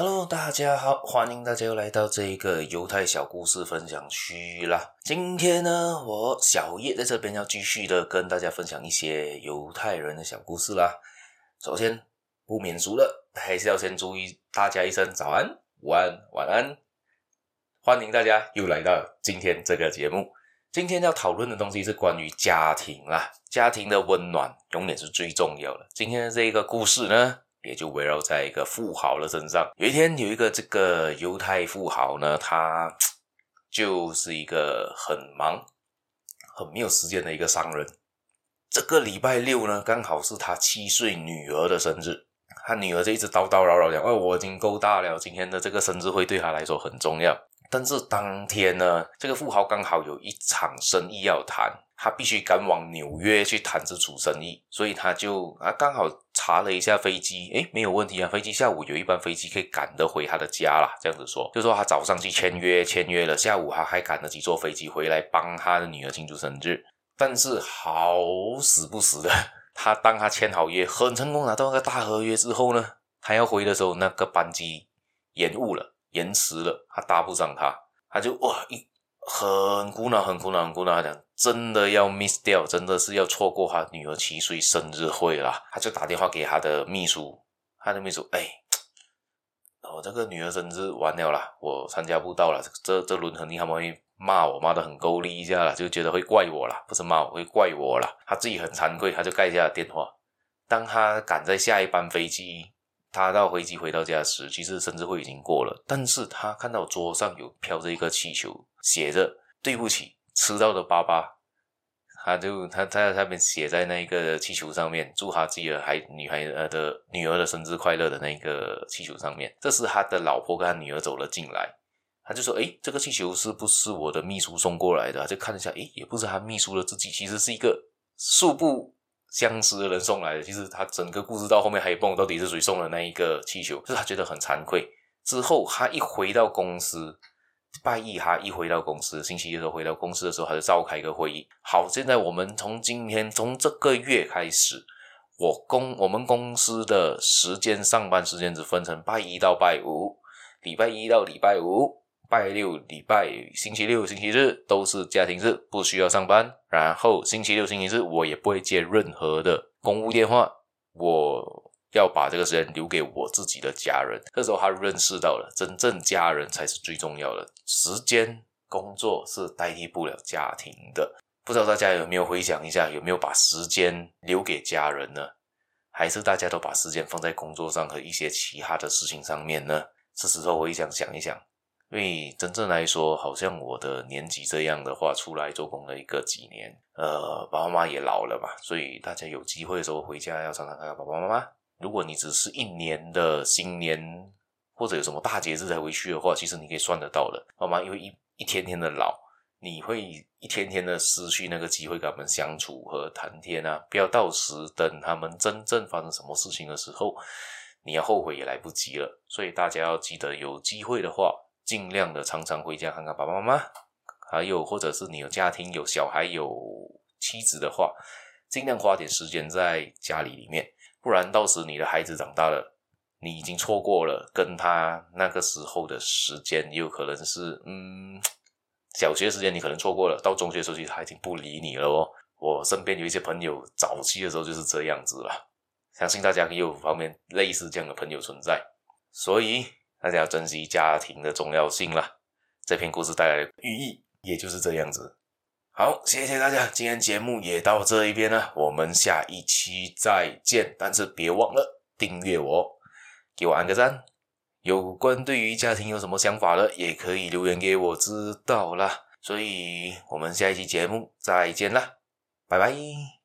Hello，大家好，欢迎大家又来到这个犹太小故事分享区啦。今天呢，我小叶在这边要继续的跟大家分享一些犹太人的小故事啦。首先，不免俗了，还是要先祝大家一声早安、午安、晚安。欢迎大家又来到今天这个节目。今天要讨论的东西是关于家庭啦，家庭的温暖永远是最重要的。今天的这个故事呢，也就围绕在一个富豪的身上。有一天，有一个这个犹太富豪呢，他就是一个很忙、很没有时间的一个商人。这个礼拜六呢，刚好是他七岁女儿的生日。他女儿就一直叨叨扰扰讲：“哦，我已经够大了，今天的这个生日会对他来说很重要。”但是当天呢，这个富豪刚好有一场生意要谈。他必须赶往纽约去谈这组生意，所以他就啊刚好查了一下飞机，诶，没有问题啊，飞机下午有一班飞机可以赶得回他的家啦。这样子说，就说他早上去签约，签约了，下午他还赶了几座飞机回来帮他的女儿庆祝生日。但是好死不死的，他当他签好约，很成功拿到那个大合约之后呢，他要回的时候，那个班机延误了，延迟了，他搭不上他，他就哇一。很苦恼，很苦恼，很苦恼。他讲，真的要 miss 掉，真的是要错过他女儿七岁生日会啦。他就打电话给他的秘书，他的秘书，哎，我、哦、这个女儿生日完了啦，我参加不到了。这这轮肯定他们会骂我，骂的很够力一下啦，就觉得会怪我啦，不是骂我，会怪我啦。他自己很惭愧，他就盖下了电话。当他赶在下一班飞机，他到飞机回到家时，其实生日会已经过了，但是他看到桌上有飘着一个气球。写着对不起，迟到的爸爸，他就他他在上面写在那一个气球上面，祝他自己的孩女孩呃的女儿的生日快乐的那个气球上面。这时他的老婆跟他女儿走了进来，他就说：“诶，这个气球是不是我的秘书送过来的？”他就看了一下，诶，也不是他秘书的自己，其实是一个素不相识的人送来的。其实他整个故事到后面还有蹦，到底是谁送的那一个气球？就是他觉得很惭愧。之后他一回到公司。拜一哈一回到公司，星期一的时候回到公司的时候，他就召开一个会议。好，现在我们从今天从这个月开始，我公我们公司的时间上班时间只分成拜一到拜五，礼拜一到礼拜五，拜六礼拜星期六星期日都是家庭日，不需要上班。然后星期六星期日我也不会接任何的公务电话，我。要把这个时间留给我自己的家人。这时候他认识到了，真正家人才是最重要的。时间、工作是代替不了家庭的。不知道大家有没有回想一下，有没有把时间留给家人呢？还是大家都把时间放在工作上和一些其他的事情上面呢？是时候我也想想一想，因为真正来说，好像我的年纪这样的话，出来做工了一个几年，呃，爸爸妈妈也老了嘛，所以大家有机会的时候回家要常常看看爸爸妈妈。如果你只是一年的新年或者有什么大节日才回去的话，其实你可以算得到的，好吗？因为一一天天的老，你会一天天的失去那个机会跟他们相处和谈天啊！不要到时等他们真正发生什么事情的时候，你要后悔也来不及了。所以大家要记得，有机会的话，尽量的常常回家看看爸爸妈妈，还有或者是你有家庭、有小孩、有妻子的话，尽量花点时间在家里里面。不然到时你的孩子长大了，你已经错过了跟他那个时候的时间，也有可能是嗯，小学时间你可能错过了，到中学时候其实他已经不理你了哦。我身边有一些朋友早期的时候就是这样子了，相信大家也有方面类似这样的朋友存在，所以大家要珍惜家庭的重要性啦。这篇故事带来的寓意也就是这样子。好，谢谢大家，今天节目也到这一边了，我们下一期再见。但是别忘了订阅我，给我按个赞。有关对于家庭有什么想法的，也可以留言给我知道啦。所以我们下一期节目再见啦，拜拜。